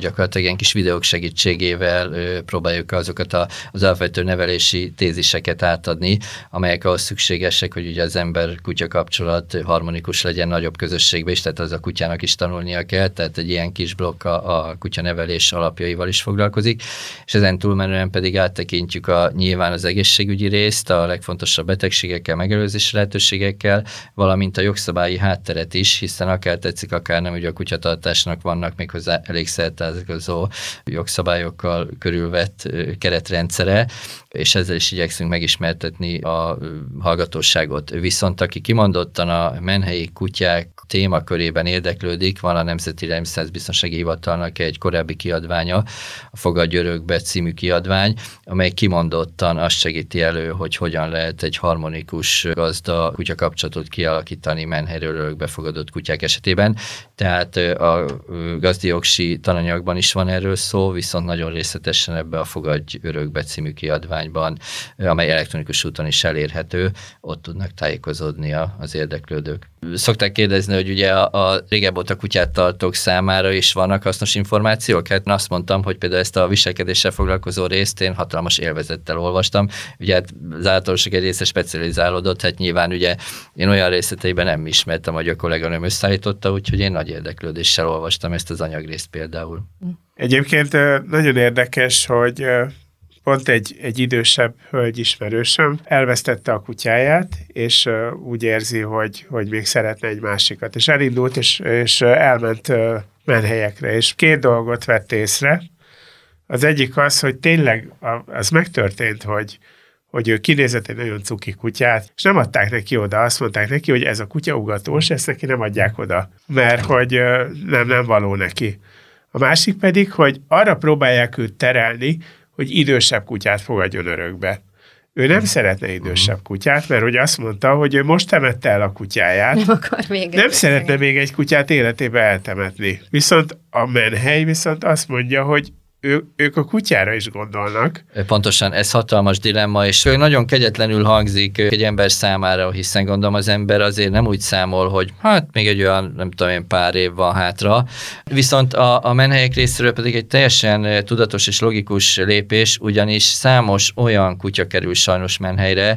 gyakorlatilag ilyen kis videók segítségével próbáljuk azokat a, az alapvető nevelési téziseket átadni, amelyek ahhoz szükségesek, hogy ugye az ember-kutya kapcsolat harmonikus legyen nagyobb közösségbe is, tehát az a kutyának is tanulnia kell, tehát egy ilyen kis blokk a, a kutya nevelés alapjaival is foglalkozik, és ezen túlmenően pedig áttekintjük a nyilván az egészségügyi részt, a legfontosabb betegségekkel, megelőzési lehetőségekkel, valamint a jogszabályi hátteret is, hiszen akár tetszik, akár nem, ugye a kutyatartásnak vannak méghozzá elég szertázgazó jogszabályokkal körülvett keretrendszere, és ezzel is igyekszünk megismertetni a hallgatóságot. Viszont aki kimondottan a menhelyi kutyák témakörében érdeklődik, van a Nemzeti Biztonsági Hivatalnak egy korábbi kiadványa, a Fogadj Örökbe című kiadvány, amely kimondottan azt segíti elő, hogy hogyan lehet egy harmonikus gazda kutya kapcsolatot kialakítani menhelyről örökbe fogadott kutyák esetében. Tehát a gazdiogsi tananyagban is van erről szó, viszont nagyon részletesen ebbe a Fogadj Örökbe című kiadványban, amely elektronikus úton is elérhető, ott tudnak tájékozódni az érdeklődők. Szokták kérdezni, hogy ugye a, a régebb óta kutyát tartók számára is vannak hasznos információk. Hát azt mondtam, hogy például ezt a viselkedéssel foglalkozó részt én hatalmas élvezettel olvastam. Ugye hát az általánosok egy része specializálódott, hát nyilván ugye én olyan részleteiben nem ismertem, hogy a kolléganőm összeállította, úgyhogy én nagy érdeklődéssel olvastam ezt az anyagrészt például. Egyébként nagyon érdekes, hogy pont egy, egy idősebb hölgy ismerősöm elvesztette a kutyáját, és úgy érzi, hogy, hogy még szeretne egy másikat. És elindult, és, és elment menhelyekre, és két dolgot vett észre. Az egyik az, hogy tényleg az megtörtént, hogy, hogy ő kinézett egy nagyon cuki kutyát, és nem adták neki oda, azt mondták neki, hogy ez a kutya ugatós, ezt neki nem adják oda, mert hogy nem, nem való neki. A másik pedig, hogy arra próbálják őt terelni, hogy idősebb kutyát fogadjon örökbe. Ő nem szeretne idősebb kutyát, mert hogy azt mondta, hogy ő most temette el a kutyáját. Nem akar még Nem szeretne még egy kutyát életébe eltemetni. Viszont a menhely viszont azt mondja, hogy ő, ők a kutyára is gondolnak. Pontosan, ez hatalmas dilemma, és nagyon kegyetlenül hangzik egy ember számára, hiszen gondolom az ember azért nem úgy számol, hogy hát még egy olyan, nem tudom én, pár év van hátra. Viszont a, a menhelyek részéről pedig egy teljesen tudatos és logikus lépés, ugyanis számos olyan kutya kerül sajnos menhelyre,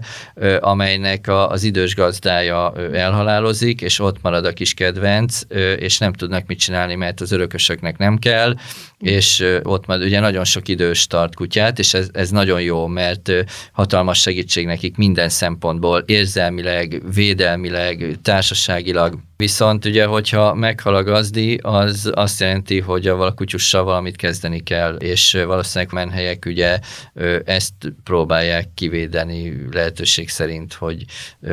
amelynek a, az idős gazdája elhalálozik, és ott marad a kis kedvenc, és nem tudnak mit csinálni, mert az örökösöknek nem kell, és ott majd ugye nagyon sok idős tart kutyát, és ez, ez nagyon jó, mert hatalmas segítség nekik minden szempontból, érzelmileg, védelmileg, társaságilag. Viszont ugye, hogyha meghal a gazdi, az azt jelenti, hogy a kutyussal valamit kezdeni kell, és valószínűleg menhelyek ugye ezt próbálják kivédeni lehetőség szerint, hogy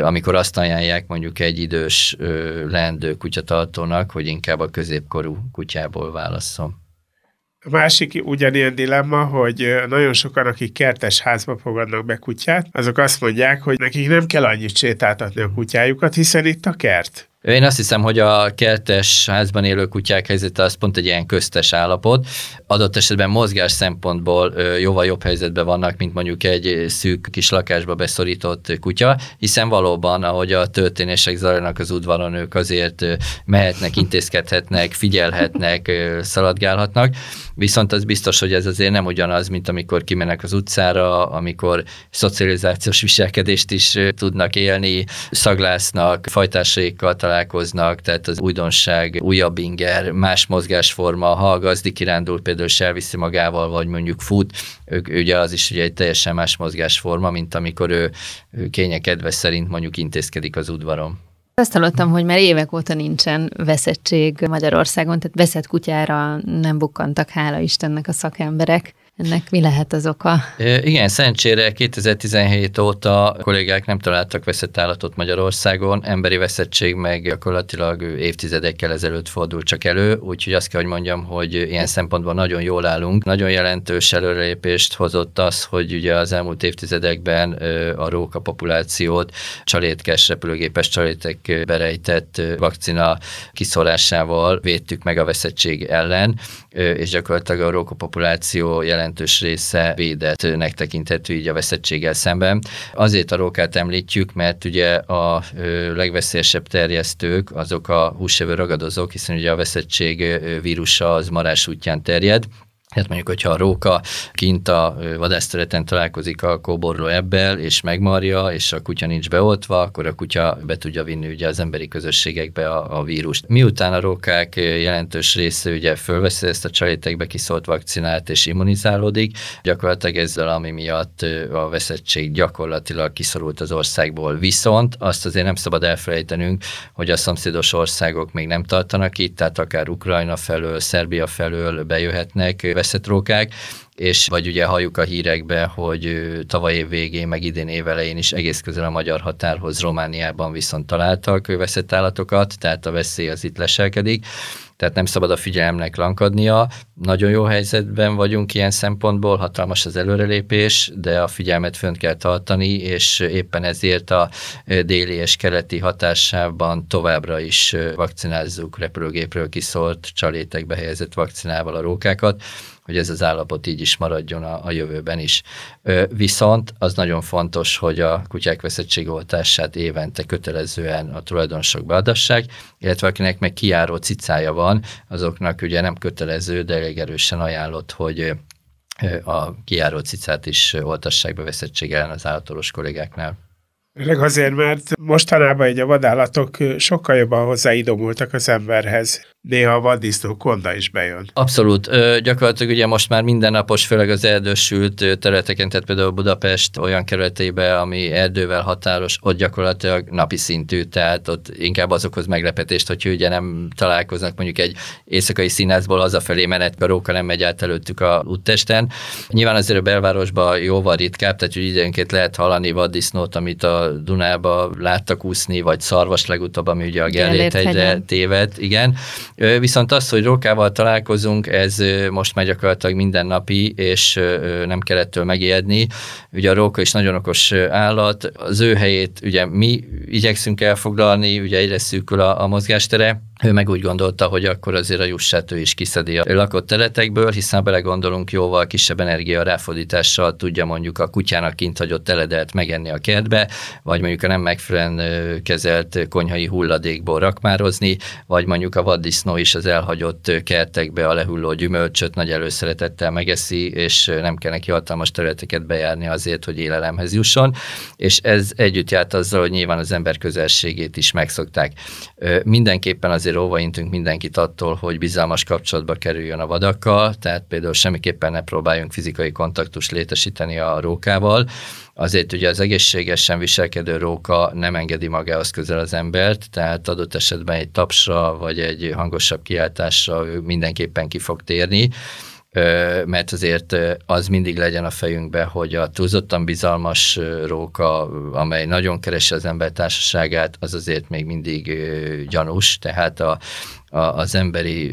amikor azt ajánlják mondjuk egy idős leendő kutyatartónak, hogy inkább a középkorú kutyából válasszon. A másik ugyanilyen dilemma, hogy nagyon sokan, akik kertes házba fogadnak be kutyát, azok azt mondják, hogy nekik nem kell annyit sétáltatni a kutyájukat, hiszen itt a kert. Én azt hiszem, hogy a kertes házban élő kutyák helyzete az pont egy ilyen köztes állapot. Adott esetben mozgás szempontból jóval jobb helyzetben vannak, mint mondjuk egy szűk kis lakásba beszorított kutya, hiszen valóban, ahogy a történések zajlanak az udvaron, ők azért mehetnek, intézkedhetnek, figyelhetnek, szaladgálhatnak, viszont az biztos, hogy ez azért nem ugyanaz, mint amikor kimennek az utcára, amikor szocializációs viselkedést is tudnak élni, szaglásznak, fajtásaikkal találkoznak, tehát az újdonság, újabb inger, más mozgásforma, ha a gazdi kirándul például és elviszi magával, vagy mondjuk fut, ők, ugye az is ugye egy teljesen más mozgásforma, mint amikor ő, ő kényekedve szerint mondjuk intézkedik az udvaron. Azt hallottam, hogy már évek óta nincsen veszettség Magyarországon, tehát veszett kutyára nem bukkantak, hála Istennek a szakemberek. Ennek mi lehet az oka? Igen, szerencsére 2017 óta kollégák nem találtak veszett állatot Magyarországon, emberi veszettség meg gyakorlatilag évtizedekkel ezelőtt fordult csak elő, úgyhogy azt kell, hogy mondjam, hogy ilyen szempontból nagyon jól állunk. Nagyon jelentős előrelépést hozott az, hogy ugye az elmúlt évtizedekben a róka populációt csalétkes, repülőgépes csalétek berejtett vakcina kiszorásával védtük meg a veszettség ellen, és gyakorlatilag a róka populáció jelent jelentős része védettnek tekinthető így a veszettséggel szemben. Azért a rókát említjük, mert ugye a legveszélyesebb terjesztők azok a húsevő ragadozók, hiszen ugye a veszettség vírusa az marás útján terjed, Hát mondjuk, hogyha a róka kint a vadászterületen találkozik a kóborló ebbel, és megmarja, és a kutya nincs beoltva, akkor a kutya be tudja vinni ugye az emberi közösségekbe a, a vírust. Miután a rókák jelentős része ugye fölveszi ezt a csalétekbe kiszolt vakcinát és immunizálódik, gyakorlatilag ezzel, ami miatt a veszettség gyakorlatilag kiszorult az országból. Viszont azt azért nem szabad elfelejtenünk, hogy a szomszédos országok még nem tartanak itt, tehát akár Ukrajna felől, Szerbia felől bejöhetnek veszett rókák, és vagy ugye halljuk a hírekbe, hogy tavaly év végén, meg idén év elején is egész közel a magyar határhoz Romániában viszont találtak veszett állatokat, tehát a veszély az itt leselkedik tehát nem szabad a figyelemnek lankadnia. Nagyon jó helyzetben vagyunk ilyen szempontból, hatalmas az előrelépés, de a figyelmet fönt kell tartani, és éppen ezért a déli és keleti hatásában továbbra is vakcinázzuk repülőgépről kiszólt csalétekbe helyezett vakcinával a rókákat, hogy ez az állapot így is maradjon a, a jövőben is. Viszont az nagyon fontos, hogy a kutyák veszettségoltását évente kötelezően a tulajdonosok beadassák, illetve akinek meg kiáró cicája van, azoknak ugye nem kötelező, de elég erősen ajánlott, hogy a kiáró cicát is oltassák be veszettség ellen az állatoros kollégáknál. Főleg azért, mert mostanában egy a vadállatok sokkal jobban hozzáidomultak az emberhez. Néha a vaddisznó konda is bejön. Abszolút. Ö, gyakorlatilag ugye most már mindennapos, főleg az erdősült területeken, tehát például Budapest olyan kerületeibe, ami erdővel határos, ott gyakorlatilag napi szintű, tehát ott inkább azokhoz meglepetést, hogy ugye nem találkoznak mondjuk egy éjszakai színházból az a felé menet, a róka nem megy át előttük a úttesten. Nyilván azért a belvárosban jóval ritkább, tehát hogy időnként lehet hallani vaddisznót, amit a Dunába láttak úszni, vagy szarvas legutóbb, ami ugye a Gellért hegyre téved, igen. Viszont az, hogy rókával találkozunk, ez most már gyakorlatilag mindennapi, és nem kellettől megijedni. Ugye a róka is nagyon okos állat, az ő helyét ugye mi igyekszünk elfoglalni, ugye egyre szűkül a, a mozgástere, ő meg úgy gondolta, hogy akkor azért a jussát is kiszedi a lakott teletekből, hiszen belegondolunk jóval kisebb energia ráfordítással tudja mondjuk a kutyának kint hagyott teledelt megenni a kertbe, vagy mondjuk a nem megfelelően kezelt konyhai hulladékból rakmározni, vagy mondjuk a vaddisznó is az elhagyott kertekbe a lehulló gyümölcsöt nagy előszeretettel megeszi, és nem kell neki hatalmas területeket bejárni azért, hogy élelemhez jusson, és ez együtt járt azzal, hogy nyilván az ember közelségét is megszokták. Mindenképpen azért azért óvaintünk mindenkit attól, hogy bizalmas kapcsolatba kerüljön a vadakkal, tehát például semmiképpen ne próbáljunk fizikai kontaktust létesíteni a rókával, azért ugye az egészségesen viselkedő róka nem engedi magához közel az embert, tehát adott esetben egy tapsra vagy egy hangosabb kiáltásra mindenképpen ki fog térni, mert azért az mindig legyen a fejünkbe, hogy a túlzottan bizalmas róka, amely nagyon keresi az ember társaságát, az azért még mindig gyanús, tehát a, a, az emberi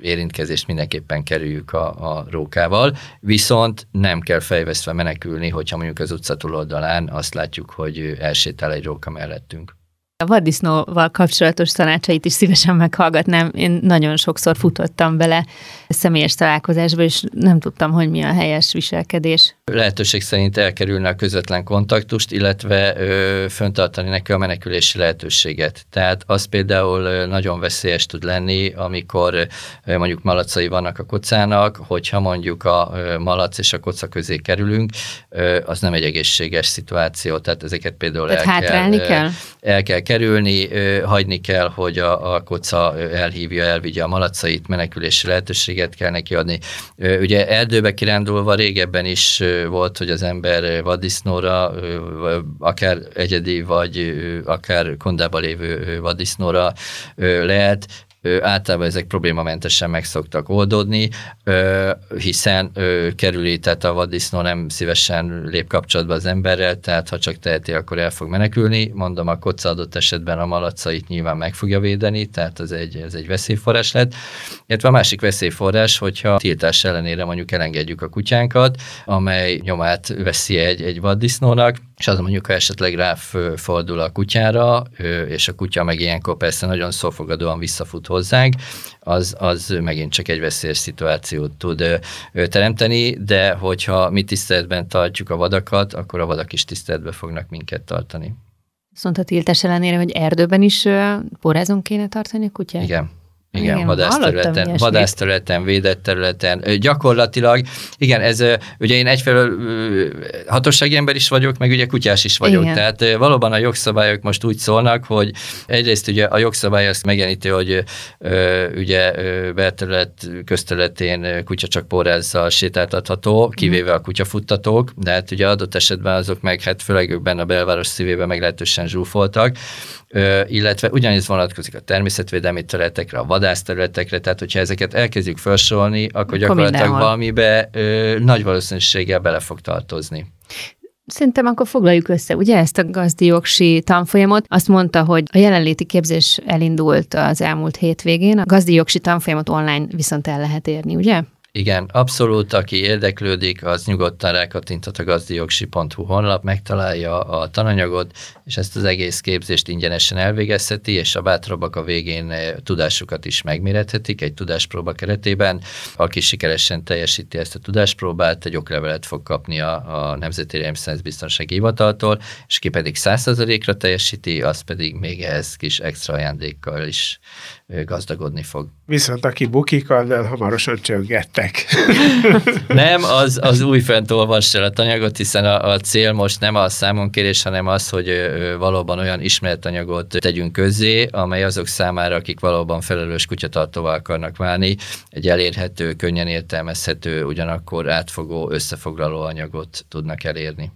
érintkezést mindenképpen kerüljük a, a rókával, viszont nem kell fejvesztve menekülni, hogyha mondjuk az utca túloldalán azt látjuk, hogy elsétál egy róka mellettünk. A vaddisznóval kapcsolatos tanácsait is szívesen meghallgatnám. Én nagyon sokszor futottam bele személyes találkozásba, és nem tudtam, hogy mi a helyes viselkedés. Lehetőség szerint elkerülni a közvetlen kontaktust, illetve ö, föntartani neki a menekülési lehetőséget. Tehát az például nagyon veszélyes tud lenni, amikor ö, mondjuk malacai vannak a kocának, hogyha mondjuk a ö, malac és a koca közé kerülünk, ö, az nem egy egészséges szituáció, tehát ezeket például tehát el hátrálni kell, kell? El kell kerülni, hagyni kell, hogy a, a koca elhívja, elvigye a malacait, menekülési lehetőséget kell neki adni. Ugye erdőbe kirándulva régebben is volt, hogy az ember vaddisznóra, akár egyedi, vagy akár kondába lévő vaddisznóra lehet, általában ezek problémamentesen meg szoktak oldódni, hiszen kerüli, a vaddisznó nem szívesen lép kapcsolatba az emberrel, tehát ha csak teheti, akkor el fog menekülni. Mondom, a koca adott esetben a malacait nyilván meg fogja védeni, tehát ez egy, ez egy veszélyforrás lett. Illetve a másik veszélyforrás, hogyha tiltás ellenére mondjuk elengedjük a kutyánkat, amely nyomát veszi egy, egy vaddisznónak, és az mondjuk, ha esetleg ráfordul a kutyára, és a kutya meg ilyenkor persze nagyon szófogadóan visszafut hozzánk, az, az megint csak egy veszélyes szituációt tud teremteni, de hogyha mi tiszteletben tartjuk a vadakat, akkor a vadak is tiszteletben fognak minket tartani. Szóval a tiltás ellenére, hogy erdőben is porázon kéne tartani a kutyát? Igen. Igen, igen vadászterületen, vadászterületen, védett területen. Gyakorlatilag, igen, ez ugye én egyfelől hatósági ember is vagyok, meg ugye kutyás is vagyok. Igen. Tehát valóban a jogszabályok most úgy szólnak, hogy egyrészt ugye a jogszabály azt megjeleníti, hogy ugye belterület, közterületén kutya csak porrázzal sétáltatható, kivéve a kutyafuttatók, de hát ugye adott esetben azok meg, hát főleg benne a belváros szívében meglehetősen zsúfoltak, illetve ugyanez vonatkozik a természetvédelmi területekre, a vadászterületekre, tehát hogyha ezeket elkezdjük felsorolni, akkor, akkor gyakorlatilag mindenhol. valamibe ö, nagy valószínűséggel bele fog tartozni. Szerintem akkor foglaljuk össze, ugye ezt a gazdiogsi tanfolyamot. Azt mondta, hogy a jelenléti képzés elindult az elmúlt hétvégén, a gazdiogsi tanfolyamot online viszont el lehet érni, ugye? Igen, abszolút, aki érdeklődik, az nyugodtan rákattinthat a gazdijogsi.hu honlap, megtalálja a tananyagot, és ezt az egész képzést ingyenesen elvégezheti, és a bátrabbak a végén eh, tudásukat is megmérethetik egy tudáspróba keretében. Aki sikeresen teljesíti ezt a tudáspróbát, egy oklevelet fog kapni a, a Nemzeti Biztonsági Hivataltól, és ki pedig 100%-ra teljesíti, az pedig még ehhez kis extra ajándékkal is gazdagodni fog. Viszont aki bukik, annál hamarosan csöngettek. nem, az, az új fent olvassa a tanyagot, hiszen a, a cél most nem a számonkérés, hanem az, hogy valóban olyan ismeretanyagot tegyünk közzé, amely azok számára, akik valóban felelős kutyatartóval akarnak válni, egy elérhető, könnyen értelmezhető, ugyanakkor átfogó, összefoglaló anyagot tudnak elérni.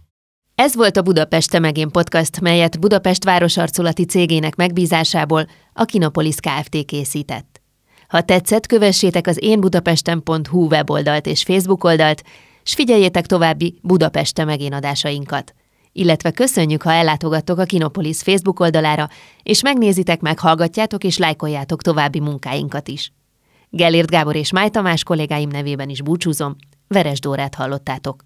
Ez volt a Budapest Temegén podcast, melyet Budapest városarculati cégének megbízásából a Kinopolis Kft. készített. Ha tetszett, kövessétek az énbudapesten.hu weboldalt és Facebook oldalt, s figyeljétek további Budapest Temegén adásainkat. Illetve köszönjük, ha ellátogattok a Kinopolis Facebook oldalára, és megnézitek, meghallgatjátok és lájkoljátok további munkáinkat is. Gellért Gábor és Máj Tamás kollégáim nevében is búcsúzom, Veres Dórát hallottátok.